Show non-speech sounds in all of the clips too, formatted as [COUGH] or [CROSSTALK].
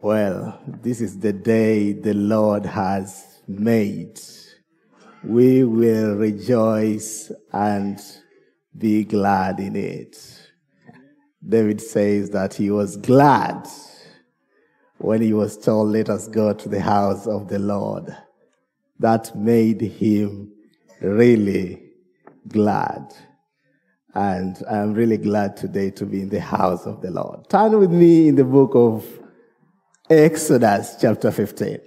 Well, this is the day the Lord has made. We will rejoice and be glad in it. David says that he was glad when he was told, Let us go to the house of the Lord. That made him really glad. And I'm really glad today to be in the house of the Lord. Turn with me in the book of Exodus chapter 15.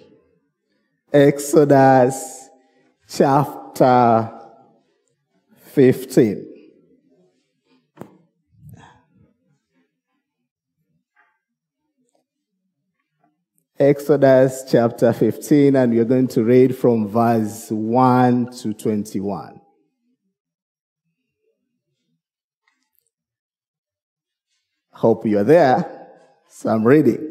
Exodus chapter 15. Exodus chapter 15, and we're going to read from verse 1 to 21. Hope you are there. So I'm reading.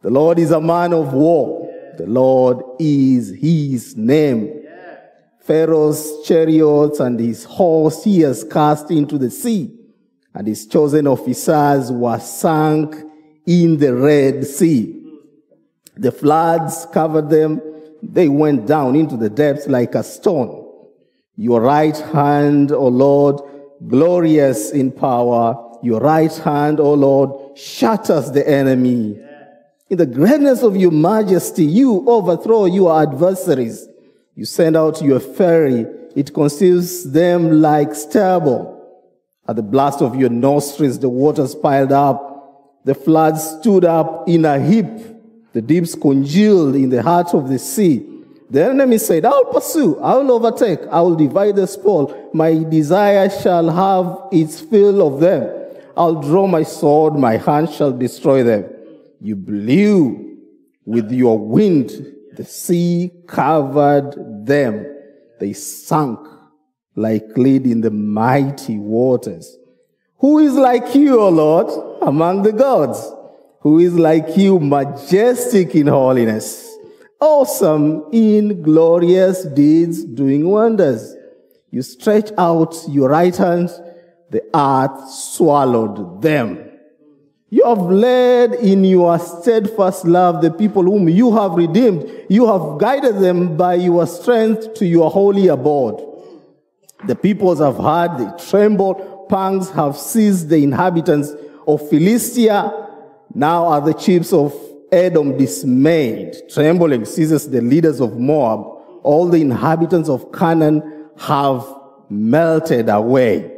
The Lord is a man of war. The Lord is his name. Pharaoh's chariots and his horse he has cast into the sea, and his chosen officers were sunk in the Red Sea. The floods covered them. They went down into the depths like a stone. Your right hand, O Lord, glorious in power. Your right hand, O Lord, shatters the enemy. In the greatness of your majesty, you overthrow your adversaries. You send out your fury. It consumes them like stubble. At the blast of your nostrils, the waters piled up. The floods stood up in a heap. The deeps congealed in the heart of the sea. The enemy said, I will pursue, I will overtake, I will divide the spoil. My desire shall have its fill of them. I'll draw my sword, my hand shall destroy them. You blew with your wind, the sea covered them. They sank like lead in the mighty waters. Who is like you, O Lord, among the gods? Who is like you, majestic in holiness, awesome in glorious deeds, doing wonders? You stretch out your right hand, the earth swallowed them. You have led in your steadfast love the people whom you have redeemed. You have guided them by your strength to your holy abode. The peoples have heard, they tremble. Pangs have seized the inhabitants of Philistia. Now are the chiefs of Edom dismayed. Trembling seizes the leaders of Moab. All the inhabitants of Canaan have melted away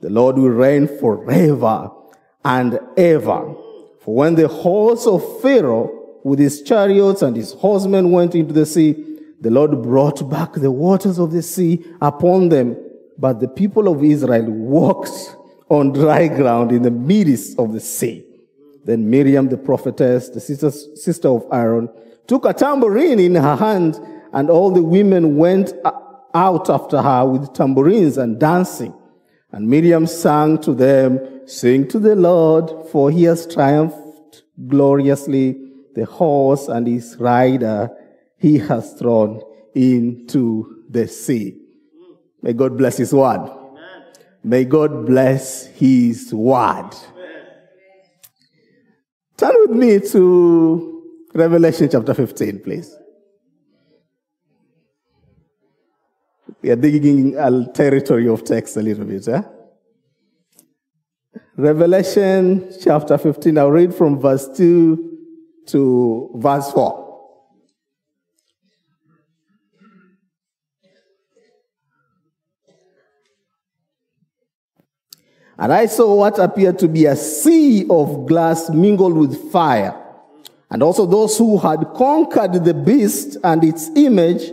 The Lord will reign forever and ever. For when the horse of Pharaoh with his chariots and his horsemen went into the sea, the Lord brought back the waters of the sea upon them. But the people of Israel walked on dry ground in the midst of the sea. Then Miriam, the prophetess, the sister, sister of Aaron, took a tambourine in her hand, and all the women went out after her with tambourines and dancing. And Miriam sang to them, Sing to the Lord, for he has triumphed gloriously. The horse and his rider he has thrown into the sea. May God bless his word. May God bless his word. Turn with me to Revelation chapter 15, please. We are digging a territory of text a little bit. Eh? Revelation chapter 15, I'll read from verse 2 to verse 4. And I saw what appeared to be a sea of glass mingled with fire. And also those who had conquered the beast and its image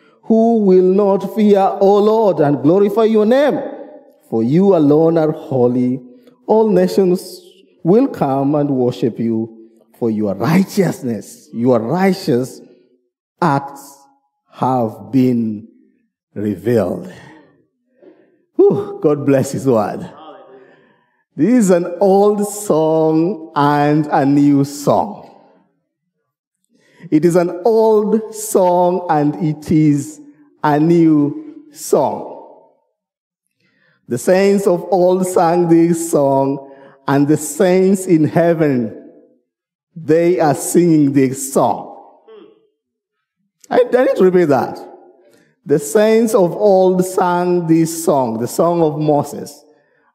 who will not fear, O Lord, and glorify your name. For you alone are holy. All nations will come and worship you for your righteousness. Your righteous acts have been revealed. Whew, God bless his word. This is an old song and a new song. It is an old song and it is a new song. The saints of old sang this song and the saints in heaven, they are singing this song. I, to repeat that. The saints of old sang this song, the song of Moses.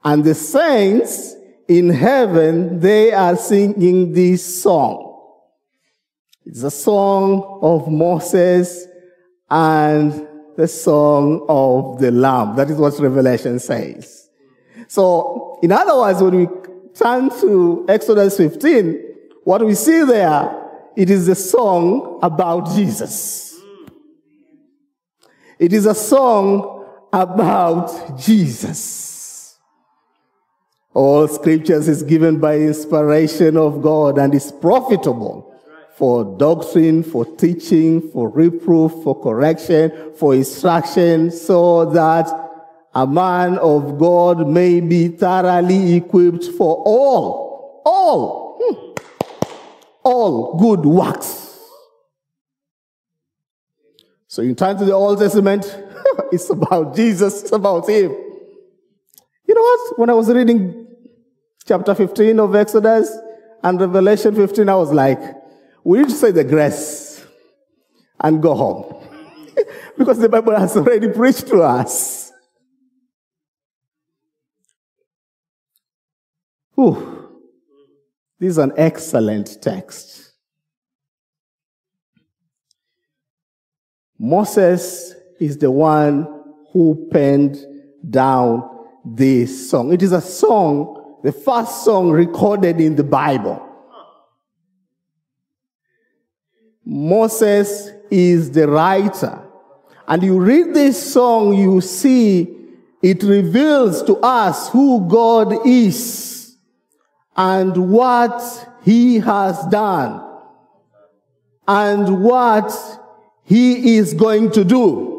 And the saints in heaven, they are singing this song. It's a song of Moses and the song of the Lamb. That is what Revelation says. So, in other words, when we turn to Exodus 15, what we see there, it is a song about Jesus. It is a song about Jesus. All scriptures is given by inspiration of God and is profitable for doctrine, for teaching, for reproof, for correction, for instruction, so that a man of God may be thoroughly equipped for all, all, hmm, all good works. So you turn to the Old Testament, [LAUGHS] it's about Jesus, it's about Him. You know what? When I was reading chapter 15 of Exodus and Revelation 15, I was like, we need to say the grace and go home. [LAUGHS] because the Bible has already preached to us. Whew. This is an excellent text. Moses is the one who penned down this song. It is a song the first song recorded in the Bible. Moses is the writer. And you read this song, you see it reveals to us who God is and what he has done and what he is going to do.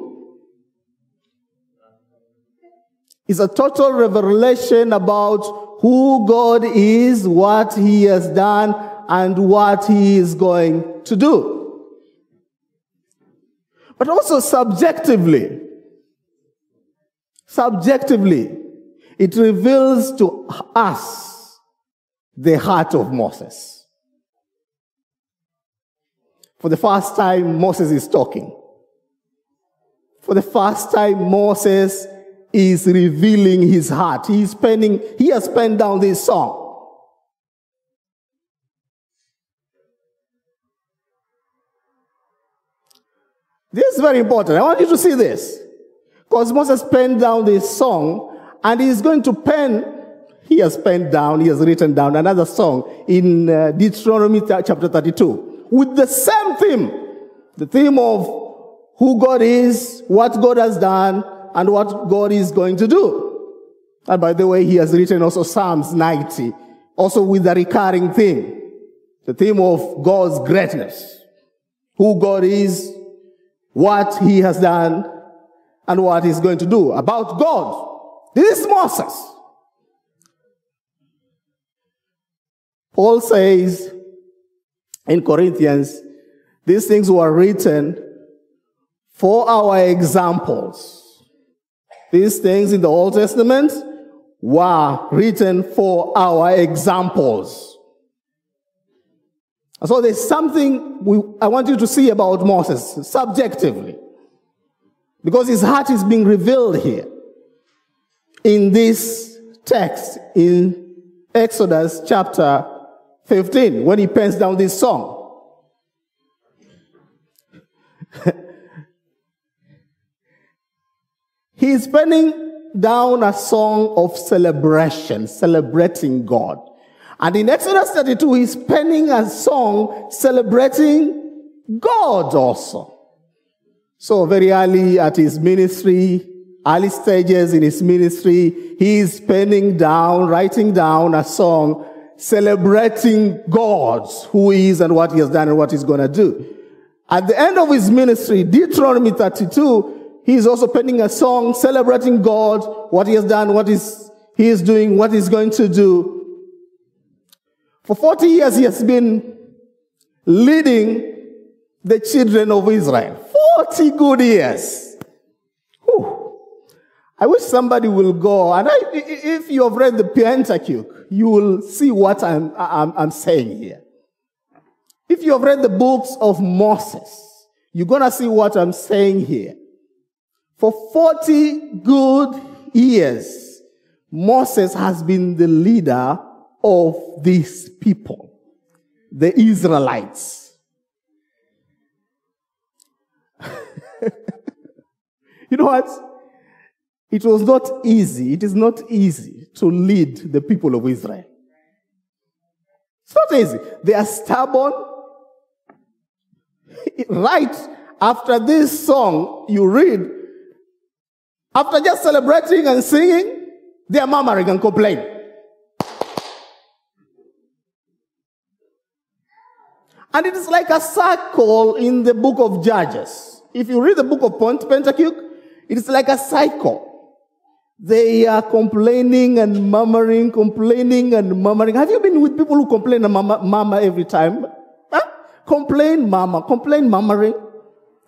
It's a total revelation about who God is, what He has done, and what He is going to do. But also subjectively, subjectively, it reveals to us the heart of Moses. For the first time, Moses is talking. For the first time, Moses is revealing his heart. He's penning, he has penned down this song. This is very important. I want you to see this. Because Moses penned down this song, and he's going to pen, he has penned down, he has written down another song in uh, Deuteronomy chapter 32 with the same theme. The theme of who God is, what God has done, and what God is going to do. And by the way, he has written also Psalms 90, also with a recurring theme, the theme of God's greatness, who God is, what he has done, and what he's going to do about God. This is Moses. Paul says in Corinthians These things were written for our examples. These things in the Old Testament were written for our examples. So there's something we, I want you to see about Moses subjectively. Because his heart is being revealed here in this text in Exodus chapter 15 when he pens down this song. [LAUGHS] he is penning down a song of celebration, celebrating God. And in Exodus 32, he's penning a song celebrating God also. So very early at his ministry, early stages in his ministry, he is penning down, writing down a song celebrating God, who he is and what he has done and what he's going to do. At the end of his ministry, Deuteronomy 32, he is also penning a song celebrating God, what he has done, what he is doing, what he's going to do. For 40 years, he has been leading the children of Israel. 40 good years. Whew. I wish somebody will go, and I, if you have read the Pentateuch, you will see what I'm, I'm, I'm saying here. If you have read the books of Moses, you're going to see what I'm saying here. For 40 good years, Moses has been the leader of these people, the Israelites. [LAUGHS] you know what? It was not easy. It is not easy to lead the people of Israel. It's not easy. They are stubborn. [LAUGHS] right after this song, you read, after just celebrating and singing, they are murmuring and complaining. And it is like a cycle in the book of Judges. If you read the book of Pentateuch, it is like a cycle. They are complaining and murmuring, complaining and murmuring. Have you been with people who complain and mama, mama every time? Huh? Complain, mama, complain, murmuring.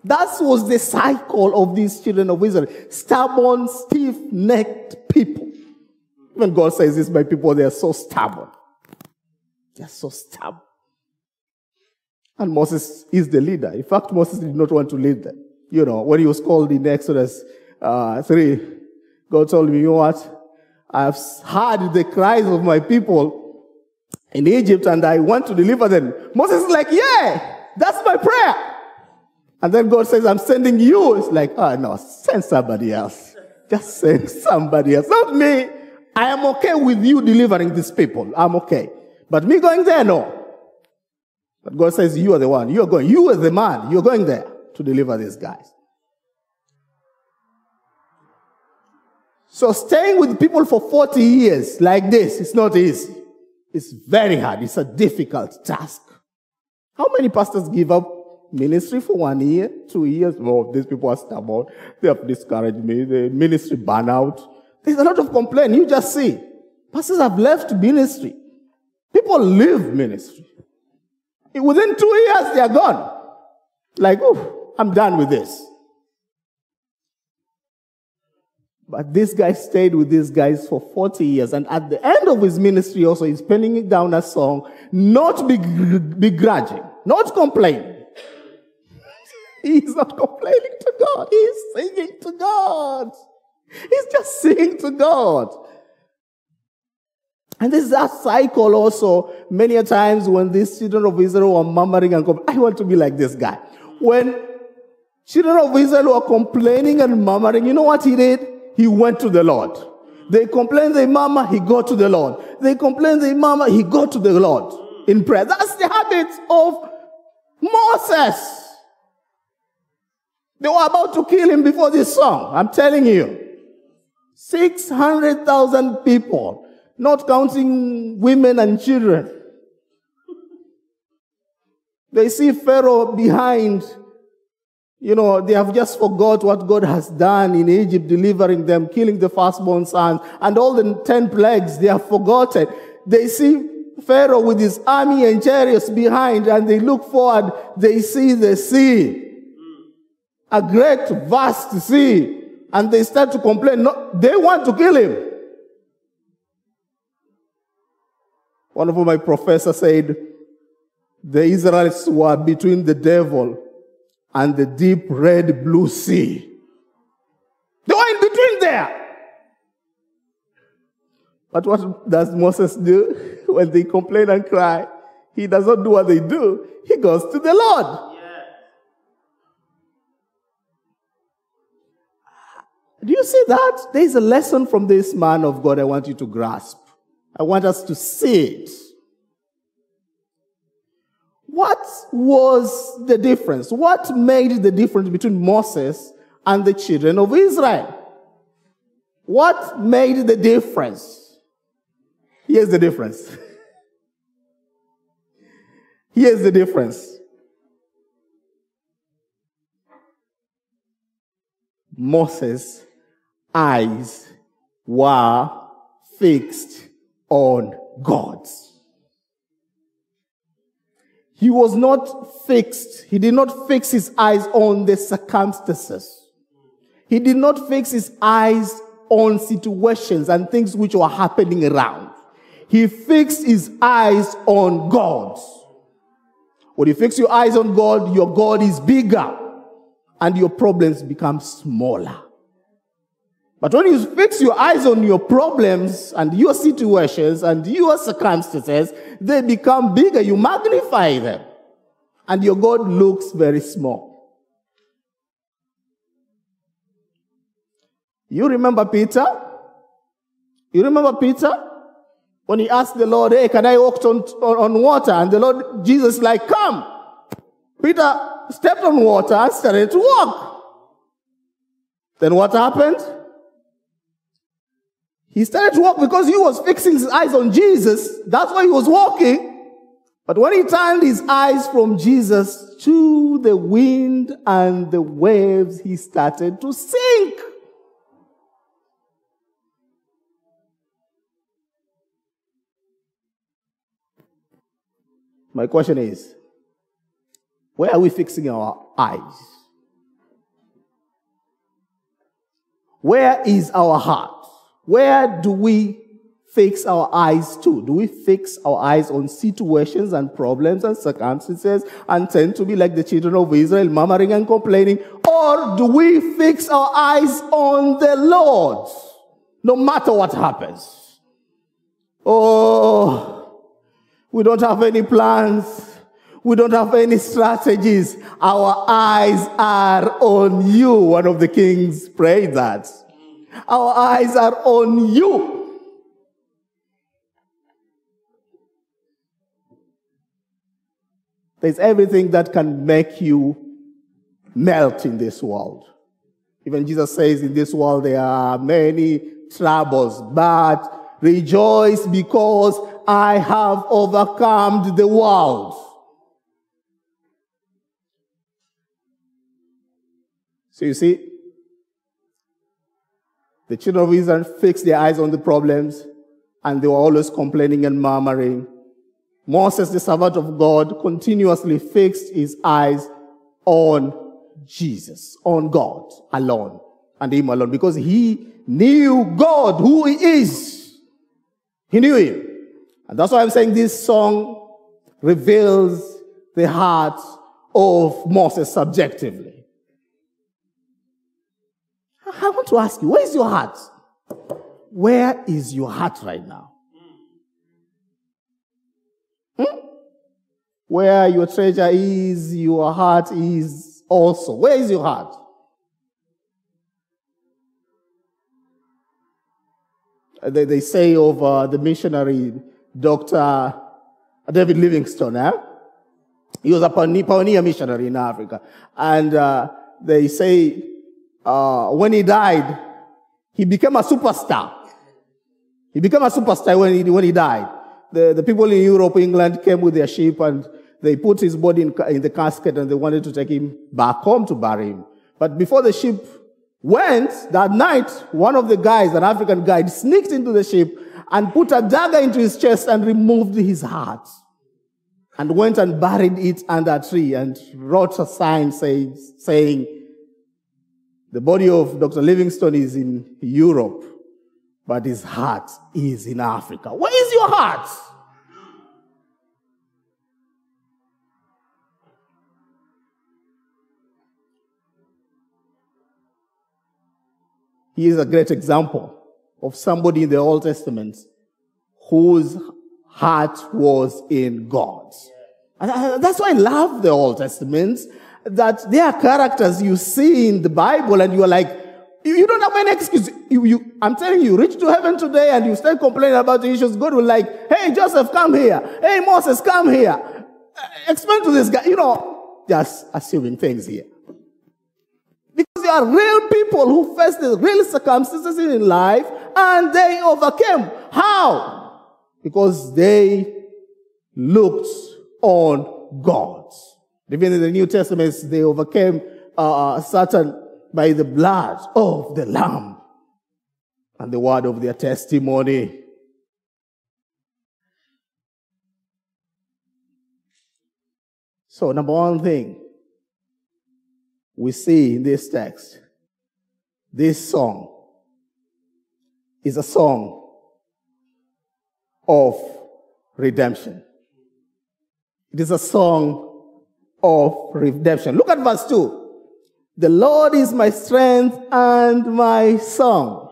That was the cycle of these children of Israel. Stubborn, stiff-necked people. When God says this, my people, they are so stubborn. They are so stubborn. And Moses is the leader. In fact, Moses did not want to lead them. You know, when he was called in Exodus uh, 3, God told me, you know what? I've heard the cries of my people in Egypt and I want to deliver them. Moses is like, yeah, that's my prayer. And then God says, I'm sending you. It's like, oh no, send somebody else. Just send [LAUGHS] somebody else. Not me. I am okay with you delivering these people. I'm okay. But me going there, no. But God says, You are the one. You are going. You are the man. You're going there to deliver these guys. So staying with people for 40 years like this is not easy. It's very hard. It's a difficult task. How many pastors give up ministry for one year, two years? Oh, these people are stubborn. They have discouraged me. The ministry burn out. There's a lot of complaint. You just see. Pastors have left ministry. People leave ministry. Within two years, they are gone. Like, oh, I'm done with this. But this guy stayed with these guys for 40 years. And at the end of his ministry, also, he's penning it down a song, not begrudging, not complaining. [LAUGHS] he's not complaining to God. He's singing to God. He's just singing to God. And this is a cycle also. Many a times when these children of Israel were murmuring and complaining, I want to be like this guy. When children of Israel were complaining and murmuring, you know what he did? He went to the Lord. They complained, they murmur, he go to the Lord. They complained, they murmur, he go to the Lord in prayer. That's the habit of Moses. They were about to kill him before this song. I'm telling you. 600,000 people not counting women and children. They see Pharaoh behind. You know, they have just forgot what God has done in Egypt, delivering them, killing the firstborn sons, and all the ten plagues, they have forgotten. They see Pharaoh with his army and chariots behind, and they look forward, they see the sea. A great, vast sea. And they start to complain. No, they want to kill him. One of my professors said, the Israelites were between the devil and the deep red blue sea. They were in between there. But what does Moses do [LAUGHS] when they complain and cry? He does not do what they do. He goes to the Lord. Do you see that? There is a lesson from this man of God I want you to grasp. I want us to see it. What was the difference? What made the difference between Moses and the children of Israel? What made the difference? Here's the difference. [LAUGHS] Here's the difference. Moses' eyes were fixed on God. He was not fixed. He did not fix his eyes on the circumstances. He did not fix his eyes on situations and things which were happening around. He fixed his eyes on God. When you fix your eyes on God, your God is bigger and your problems become smaller. But when you fix your eyes on your problems and your situations and your circumstances, they become bigger. You magnify them. And your God looks very small. You remember Peter? You remember Peter? When he asked the Lord, hey, can I walk on, on water? And the Lord, Jesus like, come. Peter stepped on water and started to walk. Then what happened? He started to walk because he was fixing his eyes on Jesus. That's why he was walking. But when he turned his eyes from Jesus to the wind and the waves, he started to sink. My question is, where are we fixing our eyes? Where is our heart? Where do we fix our eyes to? Do we fix our eyes on situations and problems and circumstances and tend to be like the children of Israel, murmuring and complaining? Or do we fix our eyes on the Lord, no matter what happens? Oh, we don't have any plans. We don't have any strategies. Our eyes are on you. One of the kings prayed that. Our eyes are on you. There's everything that can make you melt in this world. Even Jesus says in this world there are many troubles, but rejoice because I have overcome the world. So you see, the children of Israel fixed their eyes on the problems and they were always complaining and murmuring. Moses, the servant of God, continuously fixed his eyes on Jesus, on God alone and him alone because he knew God, who he is. He knew him. And that's why I'm saying this song reveals the heart of Moses subjectively. I want to ask you, where is your heart? Where is your heart right now? Hmm? Where your treasure is, your heart is also. Where is your heart? They, they say of uh, the missionary Dr. David Livingstone, eh? he was a pioneer missionary in Africa. And uh, they say uh, when he died, he became a superstar. He became a superstar when he, when he died. The, the people in Europe, England came with their ship and they put his body in, in the casket and they wanted to take him back home to bury him. But before the ship went, that night, one of the guys, an African guy, sneaked into the ship and put a dagger into his chest and removed his heart and went and buried it under a tree and wrote a sign saying, saying the body of Dr. Livingstone is in Europe, but his heart is in Africa. Where is your heart? He is a great example of somebody in the Old Testament whose heart was in God. And uh, that's why I love the Old Testament, that there are characters you see in the Bible and you are like, you, don't have any excuse. You, you, I'm telling you, reach to heaven today and you start complaining about the issues. God will like, hey, Joseph, come here. Hey, Moses, come here. Uh, explain to this guy. You know, just assuming things here. Because there are real people who face the real circumstances in life and they overcame. How? Because they looked on God. Even in the New Testament, they overcame uh, uh, Satan by the blood of the Lamb and the word of their testimony. So, number one thing we see in this text, this song is a song of redemption. It is a song of redemption. Look at verse 2. The Lord is my strength and my song,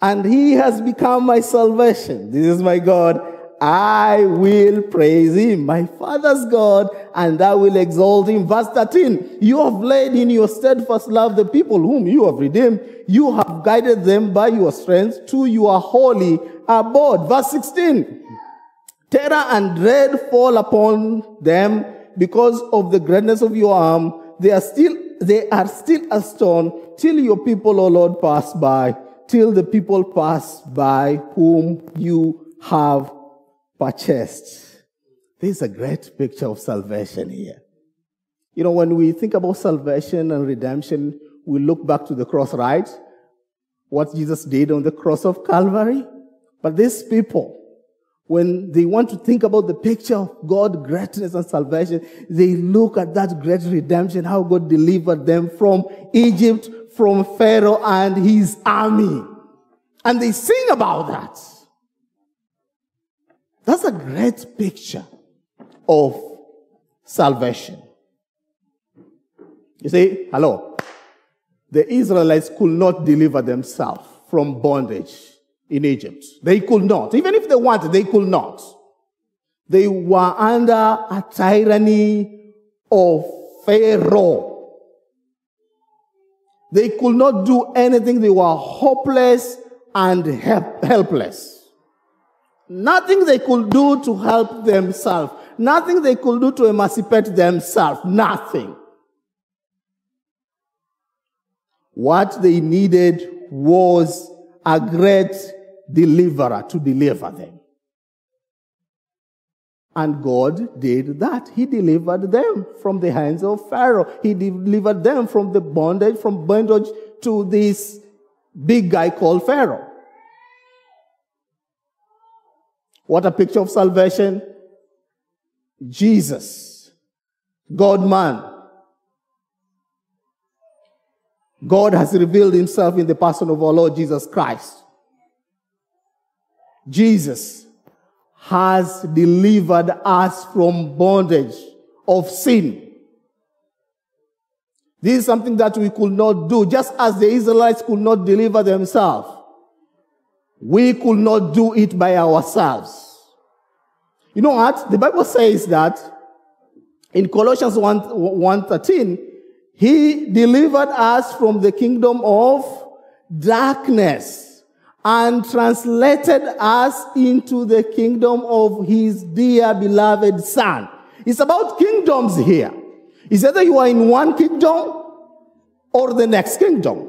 and he has become my salvation. This is my God. I will praise him, my father's God, and I will exalt him. Verse 13, you have laid in your steadfast love the people whom you have redeemed. You have guided them by your strength to your holy abode. Verse 16, terror and dread fall upon them because of the greatness of your arm. They are still, they are still a stone till your people, O Lord, pass by, till the people pass by whom you have purchased. There's a great picture of salvation here. You know, when we think about salvation and redemption, we look back to the cross, right? What Jesus did on the cross of Calvary. But these people, when they want to think about the picture of God's greatness and salvation, they look at that great redemption, how God delivered them from Egypt, from Pharaoh and his army. And they sing about that. That's a great picture of salvation. You see, hello. The Israelites could not deliver themselves from bondage in Egypt. They could not. Even if they wanted, they could not. They were under a tyranny of Pharaoh. They could not do anything. They were hopeless and help- helpless. Nothing they could do to help themselves. Nothing they could do to emancipate themselves. Nothing. What they needed was a great deliverer to deliver them. And God did that. He delivered them from the hands of Pharaoh. He delivered them from the bondage, from bondage to this big guy called Pharaoh. What a picture of salvation. Jesus, God man. God has revealed himself in the person of our Lord Jesus Christ. Jesus has delivered us from bondage of sin. This is something that we could not do, just as the Israelites could not deliver themselves. We could not do it by ourselves. You know what? The Bible says that in Colossians 1, 1.13, he delivered us from the kingdom of darkness and translated us into the kingdom of his dear beloved son. It's about kingdoms here. It's either you are in one kingdom or the next kingdom.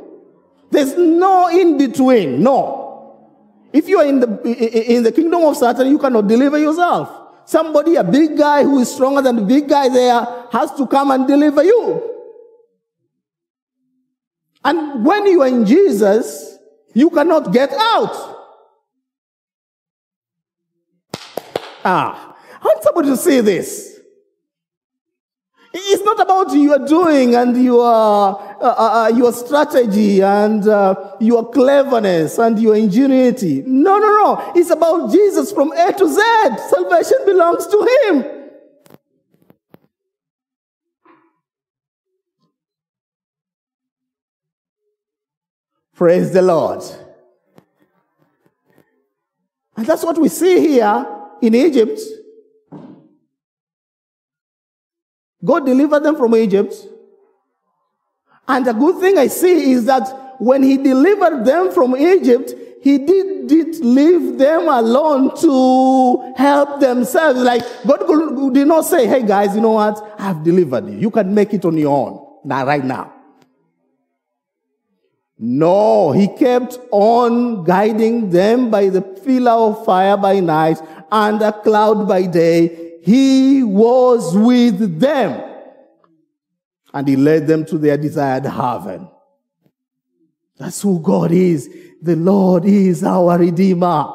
There's no in between. No. If you are in the, in the kingdom of Satan, you cannot deliver yourself. Somebody, a big guy who is stronger than the big guy there, has to come and deliver you. And when you are in Jesus, you cannot get out. Ah, I want somebody to see this. It's not about your doing and your, uh, uh, uh, your strategy and uh, your cleverness and your ingenuity. No, no, no. It's about Jesus from A to Z. Salvation belongs to Him. Praise the Lord. And that's what we see here in Egypt. God delivered them from Egypt. And the good thing I see is that when he delivered them from Egypt, he did, did leave them alone to help themselves. Like God did not say, hey guys, you know what? I've delivered you. You can make it on your own. Now, right now. No, he kept on guiding them by the pillar of fire by night and a cloud by day he was with them and he led them to their desired haven. That's who God is. The Lord is our Redeemer.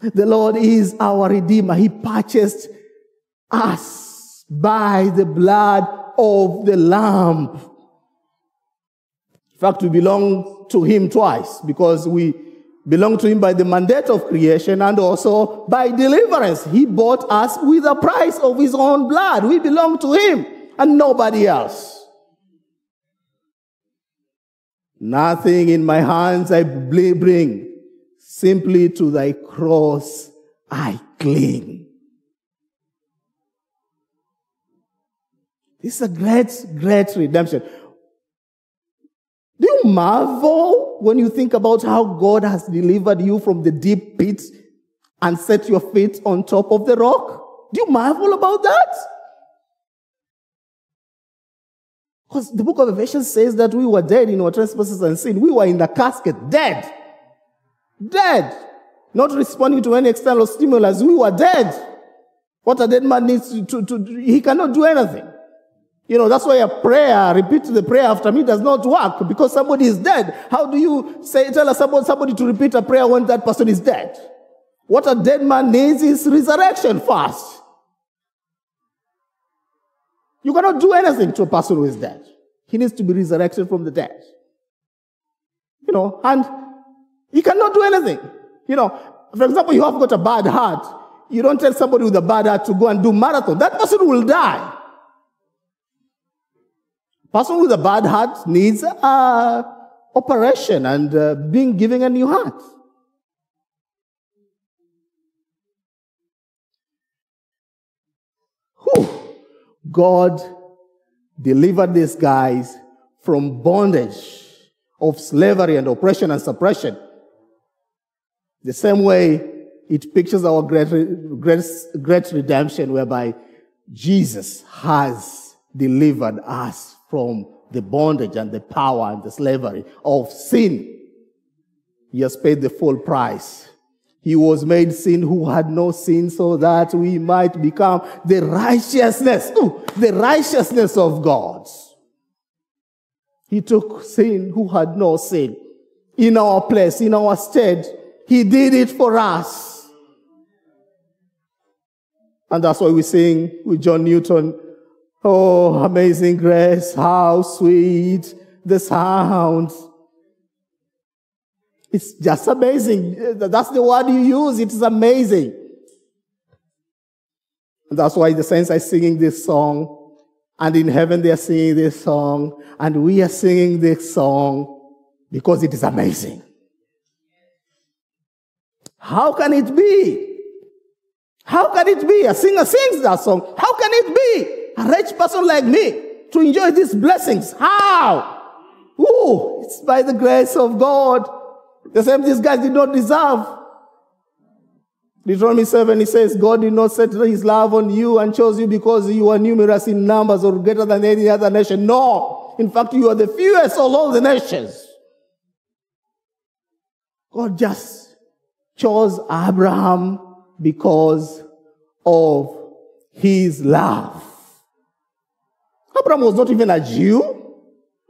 The Lord is our Redeemer. He purchased us by the blood of the Lamb. Fact, we belong to Him twice because we belong to him by the mandate of creation and also by deliverance. He bought us with a price of his own blood. We belong to him and nobody else. Nothing in my hands I bring, simply to thy cross I cling. This is a great, great redemption. Do you marvel when you think about how God has delivered you from the deep pit and set your feet on top of the rock? Do you marvel about that? Because the book of Ephesians says that we were dead in our trespasses and sin. We were in the casket, dead. Dead. Not responding to any external stimulus. We were dead. What a dead man needs to, to, to he cannot do anything. You know, that's why a prayer, repeat the prayer after me does not work because somebody is dead. How do you say, tell somebody, somebody to repeat a prayer when that person is dead? What a dead man needs is resurrection first. You cannot do anything to a person who is dead. He needs to be resurrected from the dead. You know, and he cannot do anything. You know, for example, you have got a bad heart. You don't tell somebody with a bad heart to go and do marathon. That person will die. Person with a bad heart needs a operation and uh, being given a new heart. Whew. God delivered these guys from bondage of slavery and oppression and suppression. The same way it pictures our great, great, great redemption whereby Jesus has delivered us from the bondage and the power and the slavery of sin. He has paid the full price. He was made sin who had no sin so that we might become the righteousness, ooh, the righteousness of God. He took sin who had no sin in our place, in our stead. He did it for us. And that's why we sing with John Newton, Oh, amazing grace, how sweet the sound. It's just amazing. That's the word you use. It is amazing. And that's why the saints are singing this song. And in heaven they are singing this song. And we are singing this song because it is amazing. How can it be? How can it be? A singer sings that song. How can it be? A rich person like me to enjoy these blessings. How? Ooh, it's by the grace of God. The same these guys did not deserve. Deuteronomy 7, he says, God did not set his love on you and chose you because you are numerous in numbers or greater than any other nation. No. In fact, you are the fewest of all the nations. God just chose Abraham because of his love. Abraham was not even a Jew.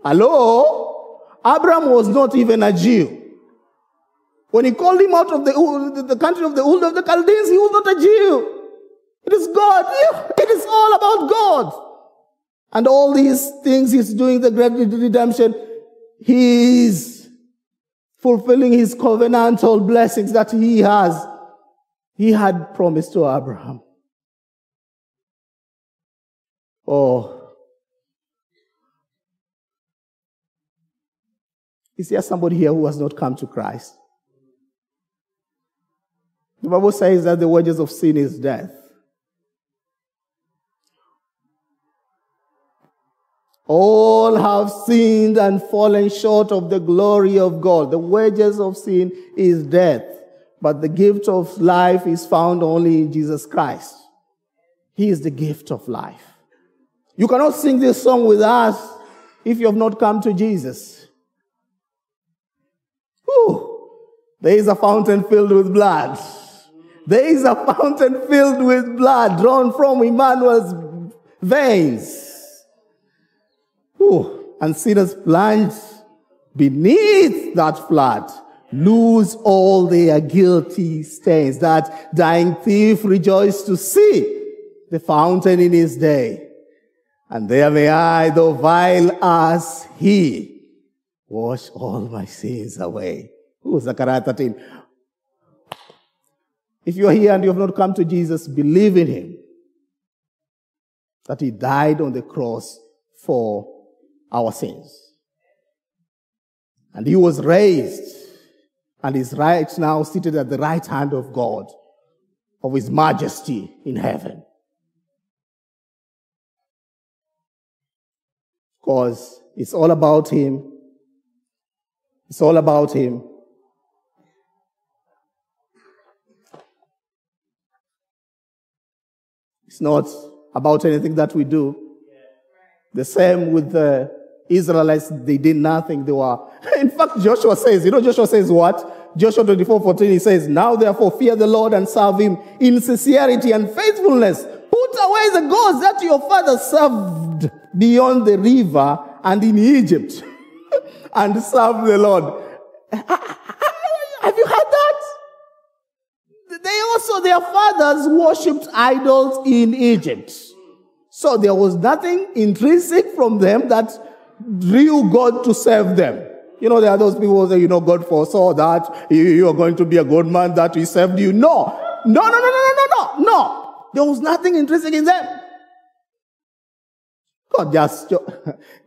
Hello? Abraham was not even a Jew. When he called him out of the, the country of the Ur of the Chaldeans, he was not a Jew. It is God. It is all about God. And all these things he's doing the great redemption. He is fulfilling his covenantal blessings that he has, he had promised to Abraham. Oh. Is there somebody here who has not come to Christ? The Bible says that the wages of sin is death. All have sinned and fallen short of the glory of God. The wages of sin is death, but the gift of life is found only in Jesus Christ. He is the gift of life. You cannot sing this song with us if you have not come to Jesus. Whew. There is a fountain filled with blood. There is a fountain filled with blood drawn from Emmanuel's veins. Ooh, and sinners plunge beneath that flood lose all their guilty stains. That dying thief rejoiced to see the fountain in his day. And there may I, though vile as he, wash all my sins away. Ooh, Zechariah 13. If you're here and you have not come to Jesus, believe in him. That he died on the cross for our sins. And he was raised and is right now seated at the right hand of God, of his majesty in heaven. Because it's all about him. It's all about him. It's not about anything that we do. The same with the Israelites, they did nothing. They were, [LAUGHS] in fact, Joshua says, you know, Joshua says what? Joshua 24, 14, he says, Now therefore fear the Lord and serve him in sincerity and faithfulness. Put away the gods that your father served beyond the river and in Egypt [LAUGHS] and serve the Lord. Have you heard that? They also, their fathers worshipped idols in Egypt. So there was nothing intrinsic from them that drew God to serve them. You know, there are those people who say, you know, God foresaw that you are going to be a good man that he served you. No, no, no, no, no, no, no, no. There was nothing intrinsic in them. God just,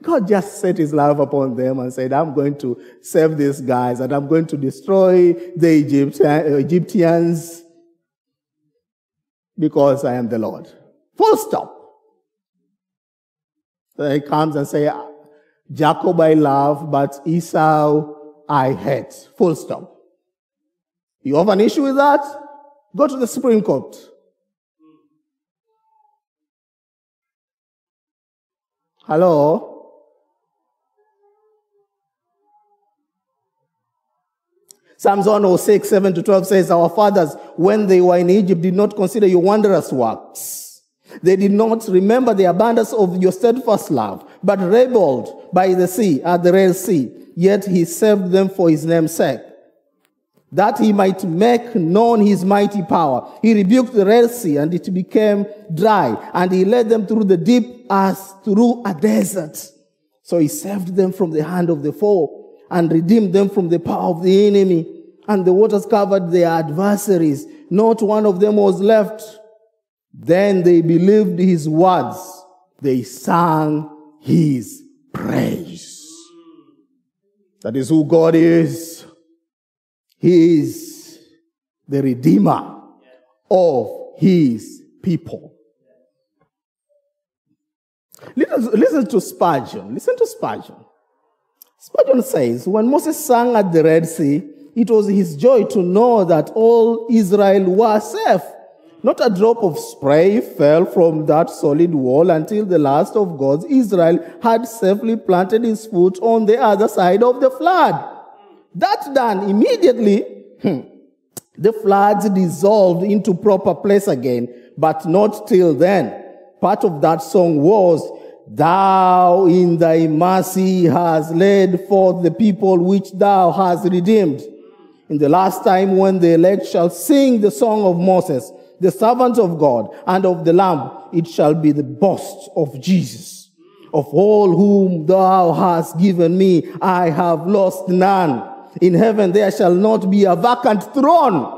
God just set his love upon them and said, I'm going to save these guys and I'm going to destroy the Egypt, Egyptians because I am the Lord. Full stop. So he comes and say, Jacob I love, but Esau I hate. Full stop. You have an issue with that? Go to the Supreme Court. Hello? Psalms 106, 7 to 12 says, Our fathers, when they were in Egypt, did not consider your wondrous works they did not remember the abundance of your steadfast love, but rebelled by the sea at the Red Sea. Yet he saved them for his name's sake, that he might make known his mighty power. He rebuked the Red Sea and it became dry, and he led them through the deep as through a desert. So he saved them from the hand of the foe and redeemed them from the power of the enemy. And the waters covered their adversaries. Not one of them was left. Then they believed his words. They sang his praise. That is who God is. He is the Redeemer of his people. Listen, listen to Spurgeon. Listen to Spurgeon. Spurgeon says, When Moses sang at the Red Sea, it was his joy to know that all Israel were safe not a drop of spray fell from that solid wall until the last of God's Israel had safely planted his foot on the other side of the flood. That done, immediately, hmm, the floods dissolved into proper place again, but not till then. Part of that song was, Thou in thy mercy has led forth the people which thou hast redeemed. In the last time when the elect shall sing the song of Moses, the servant of God and of the Lamb, it shall be the boast of Jesus. Of all whom thou hast given me, I have lost none. In heaven there shall not be a vacant throne,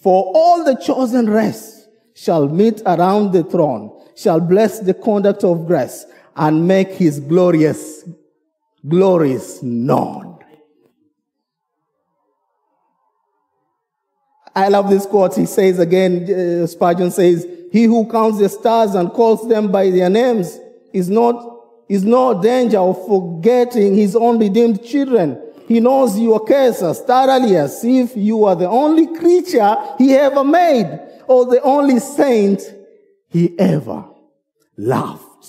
for all the chosen race shall meet around the throne, shall bless the conduct of grace, and make his glorious glories known. I love this quote. He says again, uh, Spurgeon says, He who counts the stars and calls them by their names is not, is no danger of forgetting his own redeemed children. He knows your case as thoroughly as if you are the only creature he ever made or the only saint he ever loved.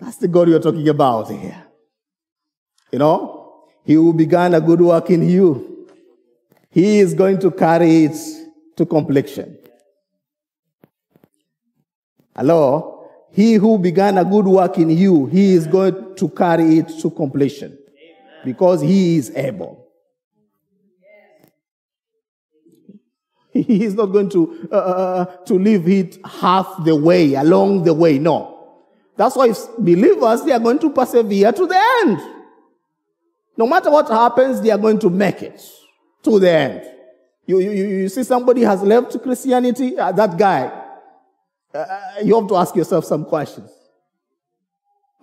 That's the God you're talking about here. You know, he who began a good work in you he is going to carry it to completion. Hello? He who began a good work in you, he is going to carry it to completion because he is able. [LAUGHS] He is not going to, uh, uh, uh, to leave it half the way, along the way. No. That's why believers, they are going to persevere to the end. No matter what happens, they are going to make it to the end. You, you, you see somebody has left Christianity, uh, that guy, uh, uh, you have to ask yourself some questions.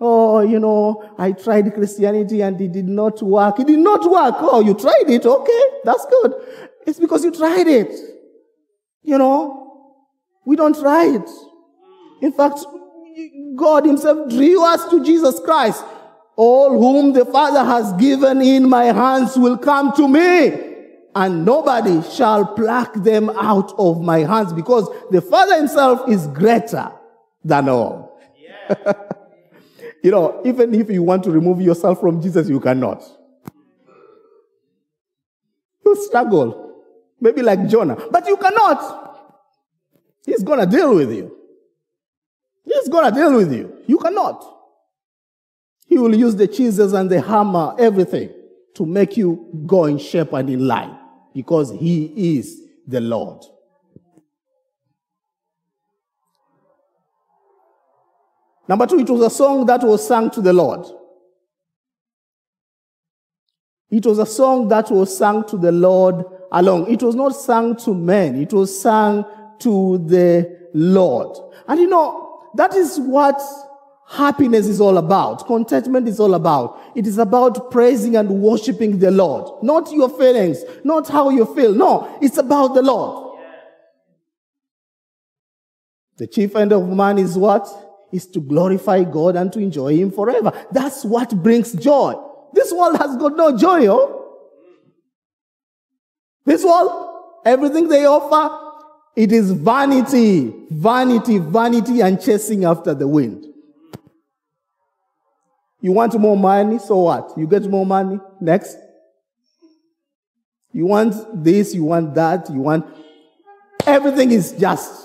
Oh, you know, I tried Christianity and it did not work. It did not work. Oh, you tried it. Okay, that's good. It's because you tried it. You know, we don't try it. In fact, God Himself drew us to Jesus Christ. All whom the Father has given in my hands will come to me and nobody shall pluck them out of my hands because the Father himself is greater than all. Yeah. You know, even if you want to remove yourself from Jesus, you cannot. You struggle, maybe like Jonah, but you cannot. He's going to deal with you. He's going to deal with you. You cannot. He will use the chisels and the hammer, everything, to make you go in shape and in line because he is the Lord. Number two, it was a song that was sung to the Lord. It was a song that was sung to the Lord alone. It was not sung to men. It was sung to the Lord. And you know, that is what happiness is all about. Contentment is all about. It is about praising and worshiping the Lord. Not your feelings, not how you feel. No, it's about the Lord. The chief end of man is what? Is to glorify God and to enjoy Him forever. That's what brings joy. This world has got no joy, oh. This world, everything they offer, it is vanity, vanity, vanity, and chasing after the wind. You want more money, so what? You get more money. Next. You want this, you want that, you want. Everything is just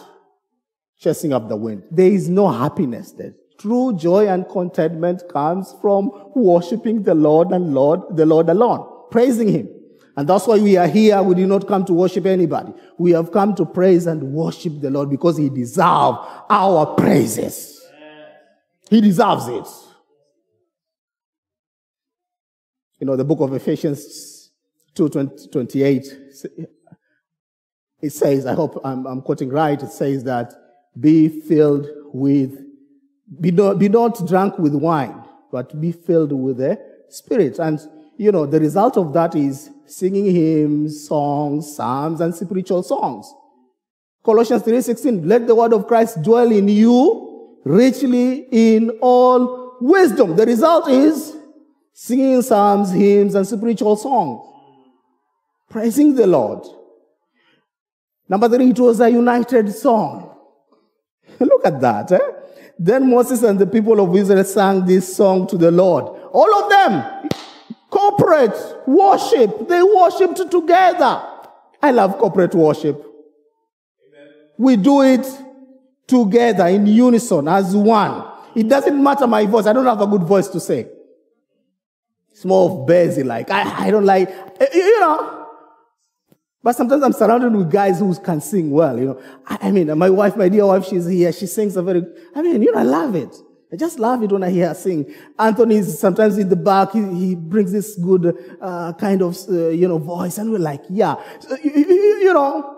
chasing up the wind. There is no happiness there. True joy and contentment comes from worshiping the Lord and Lord, the Lord alone, praising Him. And that's why we are here. We did not come to worship anybody. We have come to praise and worship the Lord because He deserves our praises. He deserves it. You know, the book of Ephesians 2 28, it says, I hope I'm, I'm quoting right, it says that be filled with, be not, be not drunk with wine, but be filled with the Spirit. And, you know, the result of that is singing hymns, songs, psalms, and spiritual songs. Colossians 3.16, let the word of Christ dwell in you richly in all wisdom. The result is singing psalms, hymns, and spiritual songs, praising the Lord. Number three, it was a united song. [LAUGHS] Look at that. Eh? Then Moses and the people of Israel sang this song to the Lord. All of them, corporate worship. They worshiped together. I love corporate worship. Amen. We do it together in unison as one. It doesn't matter my voice. I don't have a good voice to say. It's more of busy, like, I, I don't like, you know. But sometimes I'm surrounded with guys who can sing well, you know. I, I mean, my wife, my dear wife, she's here. She sings a very, I mean, you know, I love it. I just love it when I hear her sing. Anthony is sometimes in the back. He, he brings this good uh, kind of uh, you know voice, and we're like, yeah, so, you, you, you, know.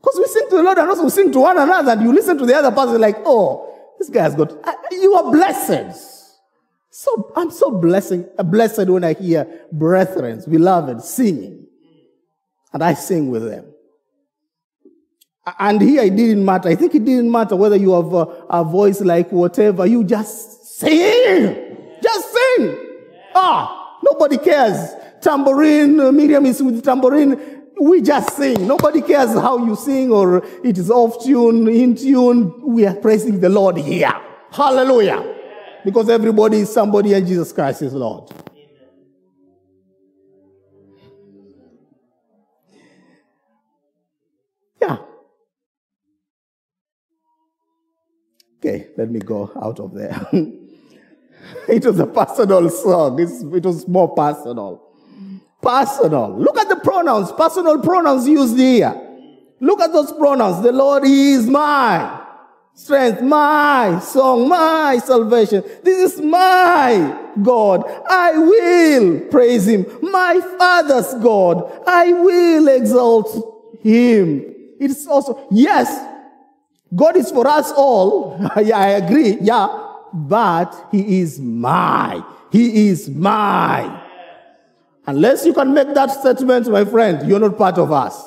Because we sing to the Lord and also we sing to one another, and you listen to the other person like, oh, this guy has got. Uh, you are blessed. So I'm so blessing, blessed when I hear brethren, beloved, singing, and I sing with them. And here it didn't matter. I think it didn't matter whether you have a, a voice like whatever. You just sing. Just sing. Ah, nobody cares. Tambourine, uh, Miriam is with tambourine. We just sing. Nobody cares how you sing or it is off tune, in tune. We are praising the Lord here. Hallelujah. Because everybody is somebody and Jesus Christ is Lord. Yeah. Okay, let me go out of there. [LAUGHS] it was a personal song. It's, it was more personal. Personal. Look at the pronouns, personal pronouns used here. Look at those pronouns. The Lord is my strength, my song, my salvation. This is my God. I will praise him. My Father's God. I will exalt him. It's also, yes, God is for us all. [LAUGHS] yeah, I agree. Yeah. But He is my. He is my. Unless you can make that statement, my friend, you're not part of us.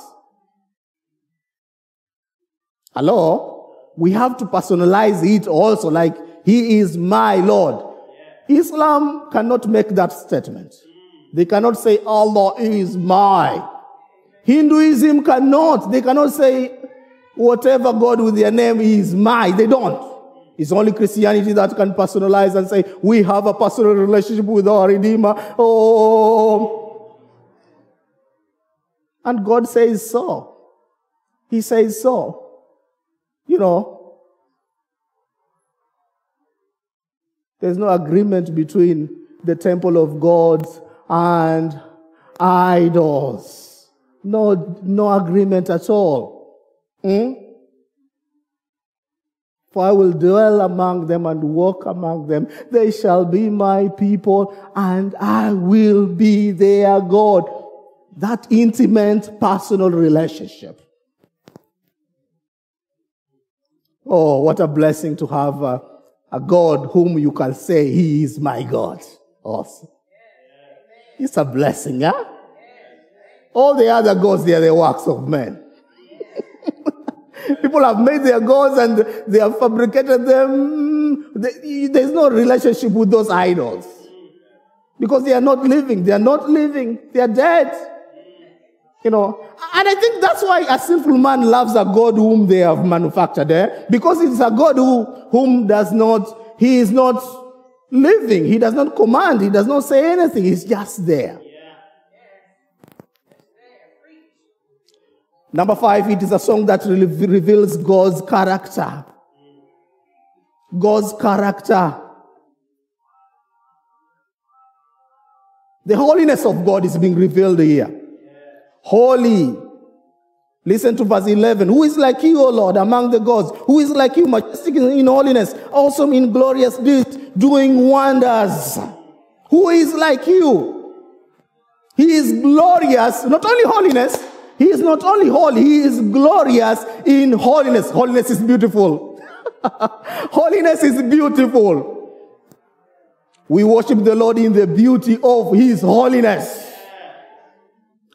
Hello? We have to personalize it also like He is my Lord. Islam cannot make that statement. They cannot say Allah is my. Hinduism cannot. They cannot say whatever God with their name is my. They don't. It's only Christianity that can personalize and say, we have a personal relationship with our Redeemer. Oh. And God says so. He says so. You know, there's no agreement between the temple of God and idols. No, no agreement at all. Hmm? For I will dwell among them and walk among them. They shall be my people, and I will be their God. That intimate personal relationship. Oh, what a blessing to have a, a God whom you can say, He is my God. Awesome. It's a blessing, huh? All the other gods, they are the works of men. [LAUGHS] People have made their gods and they have fabricated them. There's no relationship with those idols. Because they are not living. They are not living. They are dead. You know, and I think that's why a sinful man loves a God whom they have manufactured, eh? Because it's a God who, whom does not, he is not living. He does not command. He does not say anything. He's just there. Number five, it is a song that reveals God's character. God's character. The holiness of God is being revealed here. Holy. Listen to verse 11. Who is like you, O Lord, among the gods? Who is like you, majestic in holiness, awesome in glorious deeds, doing wonders? Who is like you? He is glorious, not only holiness, he is not only holy, he is glorious in holiness. Holiness is beautiful. [LAUGHS] holiness is beautiful. We worship the Lord in the beauty of his holiness.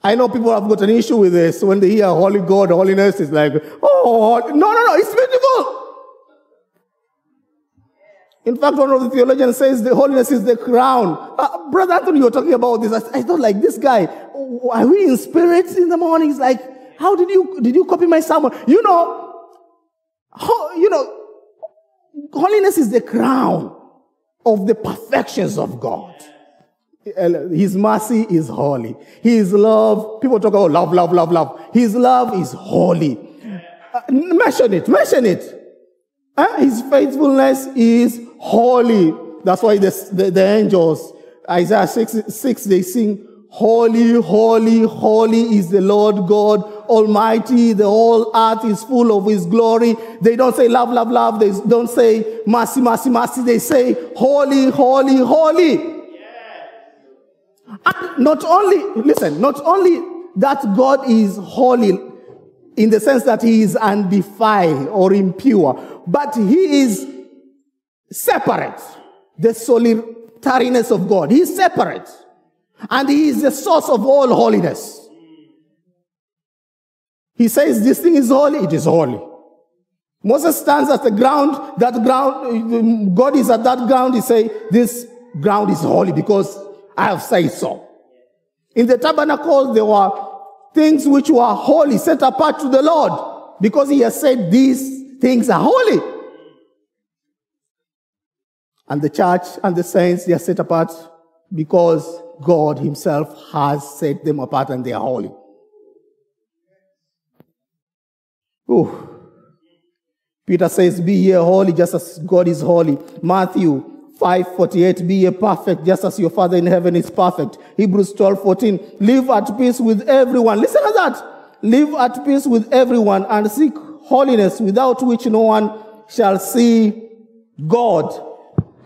I know people have got an issue with this. When they hear holy God, holiness is like, oh, no, no, no, it's beautiful. In fact, one of the theologians says the holiness is the crown. Uh, Brother Anthony, you're talking about this. I, I thought like this guy, are we in spirits in the mornings? Like, how did you, did you copy my sermon? You know, ho, you know, holiness is the crown of the perfections of God. His mercy is holy. His love, people talk about love, love, love, love. His love is holy. Uh, mention it, mention it. Uh, his faithfulness is holy. That's why the, the, the angels, Isaiah 6, 6, they sing, Holy, holy, holy is the Lord God Almighty. The whole earth is full of His glory. They don't say love, love, love. They don't say mercy, mercy, mercy. They say holy, holy, holy. And not only, listen, not only that God is holy in the sense that He is undefiled or impure, but He is separate. The solitariness of God. He is separate. And he is the source of all holiness. He says this thing is holy, it is holy. Moses stands at the ground, that ground, God is at that ground, he say, this ground is holy because I have said so. In the tabernacle, there were things which were holy, set apart to the Lord, because he has said these things are holy. And the church and the saints, they are set apart because God Himself has set them apart and they are holy. Ooh. Peter says, Be ye holy just as God is holy. Matthew 5:48, Be ye perfect just as your Father in heaven is perfect. Hebrews 12:14, Live at peace with everyone. Listen to that. Live at peace with everyone and seek holiness without which no one shall see God.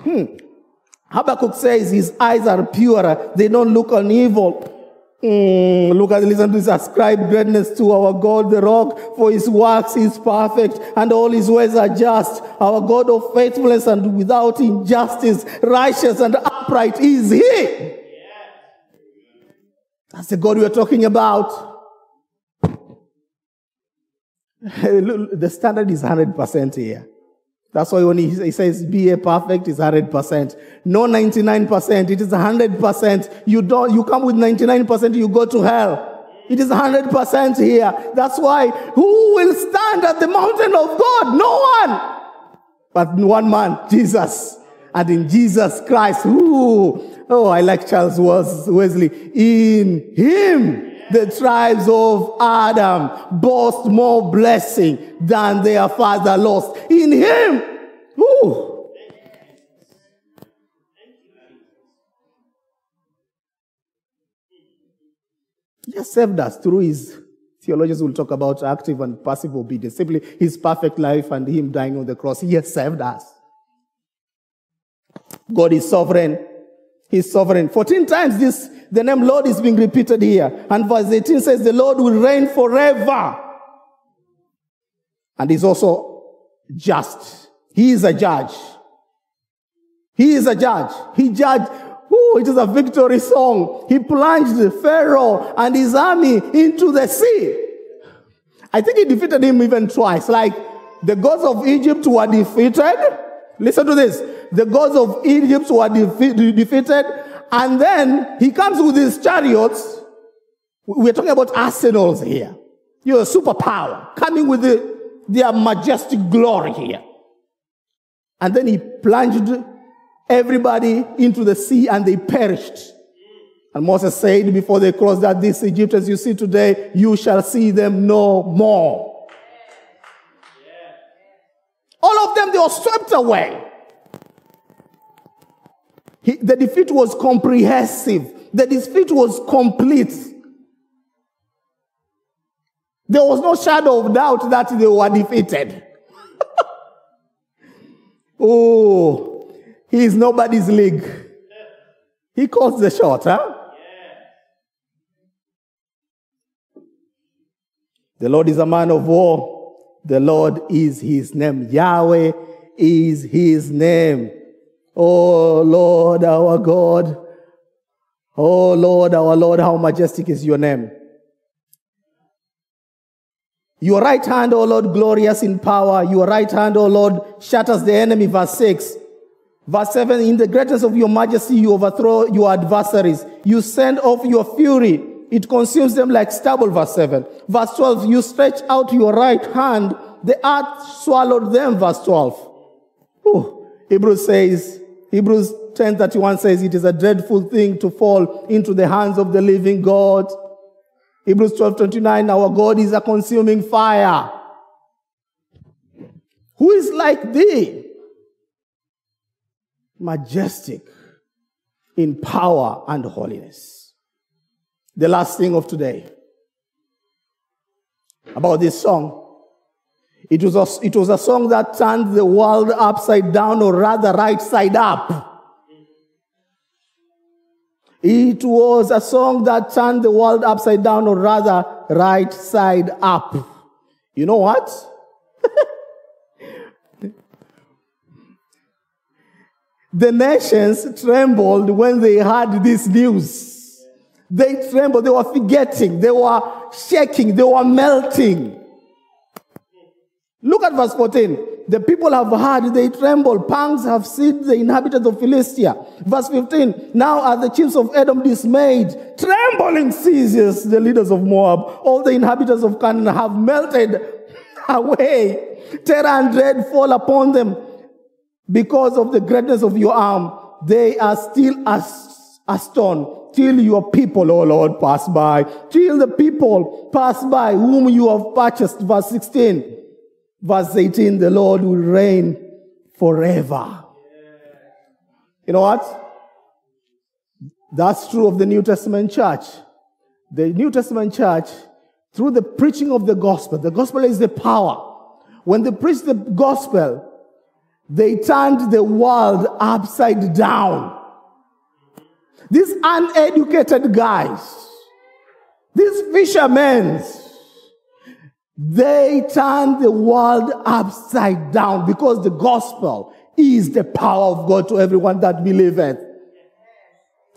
Hmm. Habakkuk says his eyes are pure, they don't look on evil. Mm, look at, listen to this, ascribe greatness to our God, the rock, for his works is perfect and all his ways are just. Our God of faithfulness and without injustice, righteous and upright is he. That's the God we're talking about. [LAUGHS] the standard is 100% here. That's why when he, says be a perfect, it's 100%. No 99%, it is 100%. You don't, you come with 99%, you go to hell. It is 100% here. That's why who will stand at the mountain of God? No one. But one man, Jesus. And in Jesus Christ, who, oh, I like Charles Wesley. In him the tribes of Adam boast more blessing than their father lost. In him, whoo, he has saved us through his theologians will talk about active and passive obedience. Simply his perfect life and him dying on the cross. He has saved us. God is sovereign. He's sovereign. 14 times this, the name Lord is being repeated here. And verse 18 says, the Lord will reign forever. And he's also just. He is a judge. He is a judge. He judged. Ooh, it is a victory song. He plunged Pharaoh and his army into the sea. I think he defeated him even twice. Like the gods of Egypt were defeated. Listen to this the gods of Egypt were defeated. And then he comes with his chariots. We're talking about arsenals here. You're a superpower coming with the, their majestic glory here. And then he plunged everybody into the sea and they perished. And Moses said before they crossed that these Egyptians you see today, you shall see them no more. All of them, they were swept away. He, the defeat was comprehensive. The defeat was complete. There was no shadow of doubt that they were defeated. [LAUGHS] oh, he is nobody's league. He calls the shot, huh? The Lord is a man of war. The Lord is his name. Yahweh is his name. Oh Lord, our God. Oh Lord, our Lord, how majestic is your name. Your right hand, O Lord, glorious in power. Your right hand, O Lord, shatters the enemy. Verse 6. Verse 7 In the greatness of your majesty, you overthrow your adversaries. You send off your fury. It consumes them like stubble. Verse 7. Verse 12 You stretch out your right hand. The earth swallowed them. Verse 12. Ooh. Hebrews says, Hebrews 10:31 says it is a dreadful thing to fall into the hands of the living God. Hebrews 12:29 our God is a consuming fire. Who is like thee? majestic in power and holiness. The last thing of today about this song. It was, a, it was a song that turned the world upside down, or rather, right side up. It was a song that turned the world upside down, or rather, right side up. You know what? [LAUGHS] the nations trembled when they heard this news. They trembled, they were forgetting, they were shaking, they were melting. Look at verse 14. The people have heard, they tremble. Pangs have seized the inhabitants of Philistia. Verse 15. Now are the chiefs of Edom dismayed. Trembling seizes the leaders of Moab. All the inhabitants of Canaan have melted [LAUGHS] away. Terror and dread fall upon them because of the greatness of your arm. They are still as a stone till your people, O Lord, pass by. Till the people pass by whom you have purchased. Verse 16. Verse 18, the Lord will reign forever. You know what? That's true of the New Testament church. The New Testament church, through the preaching of the gospel, the gospel is the power. When they preach the gospel, they turned the world upside down. These uneducated guys, these fishermen, they turned the world upside down because the gospel is the power of God to everyone that believeth.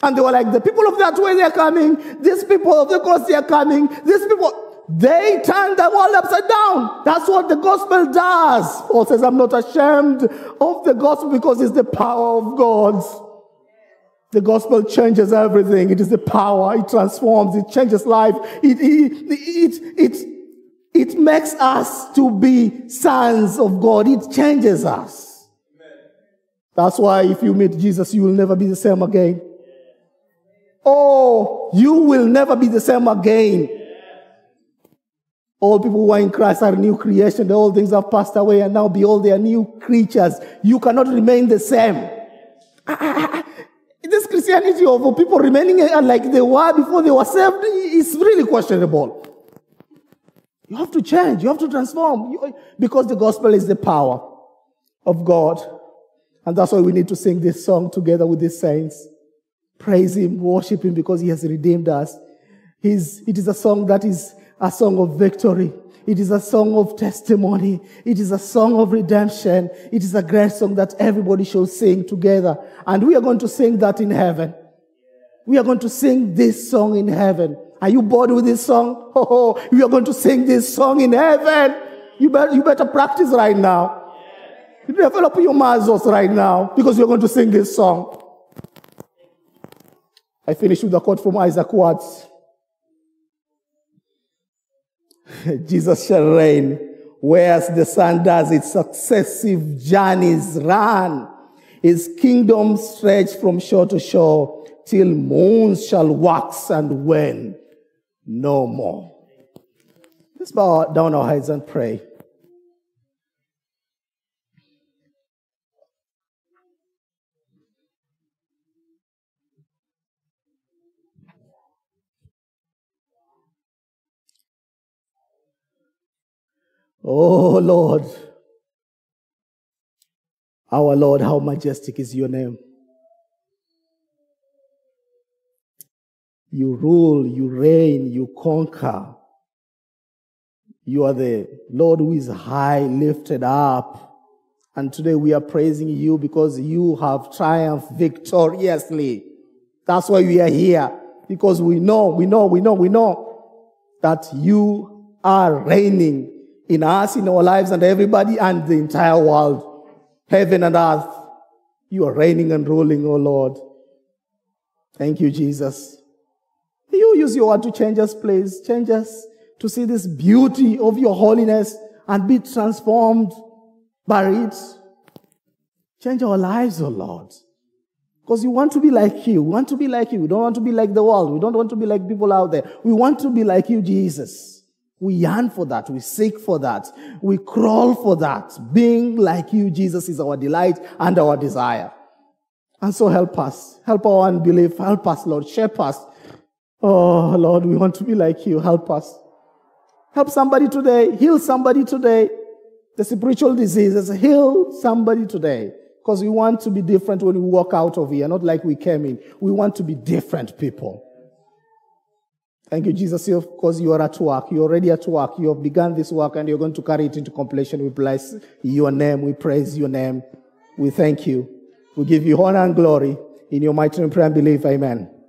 And they were like, the people of that way, they're coming. These people of the cross, they're coming. These people, they turned the world upside down. That's what the gospel does. Paul says, I'm not ashamed of the gospel because it's the power of God. The gospel changes everything. It is the power. It transforms. It changes life. It, it, it, it, it makes us to be sons of God. It changes us. That's why if you meet Jesus, you will never be the same again. Oh, you will never be the same again. All people who are in Christ are new creation. The old things have passed away and now behold, they are new creatures. You cannot remain the same. [LAUGHS] this Christianity of people remaining like they were before they were saved is really questionable. You have to change. You have to transform. You, because the gospel is the power of God. And that's why we need to sing this song together with the saints. Praise Him, worship Him because He has redeemed us. He's, it is a song that is a song of victory. It is a song of testimony. It is a song of redemption. It is a great song that everybody should sing together. And we are going to sing that in heaven. We are going to sing this song in heaven. Are you bored with this song? [LAUGHS] Oh, we are going to sing this song in heaven. You better, you better practice right now. Develop your muscles right now because you're going to sing this song. I finish with a quote from Isaac Watts. [LAUGHS] Jesus shall reign, whereas the sun does its successive journeys run. His kingdom stretch from shore to shore till moons shall wax and wane no more. Let's bow down our heads and pray. Oh Lord, our Lord, how majestic is your name. You rule, you reign, you conquer. You are the Lord who is high, lifted up. And today we are praising you because you have triumphed victoriously. That's why we are here. Because we know, we know, we know, we know that you are reigning in us, in our lives, and everybody, and the entire world, heaven and earth. You are reigning and ruling, O oh Lord. Thank you, Jesus. You use your word to change us, please. Change us to see this beauty of your holiness and be transformed by it. Change our lives, oh Lord. Because we want to be like you. We want to be like you. We don't want to be like the world. We don't want to be like people out there. We want to be like you, Jesus. We yearn for that. We seek for that. We crawl for that. Being like you, Jesus, is our delight and our desire. And so help us. Help our unbelief. Help us, Lord. Shape us. Oh, Lord, we want to be like you. Help us. Help somebody today. Heal somebody today. The spiritual diseases. Heal somebody today. Because we want to be different when we walk out of here, not like we came in. We want to be different people. Thank you, Jesus, because you are at work. You're already at work. You have begun this work and you're going to carry it into completion. We bless your name. We praise your name. We thank you. We give you honor and glory. In your mighty name, pray and believe. Amen.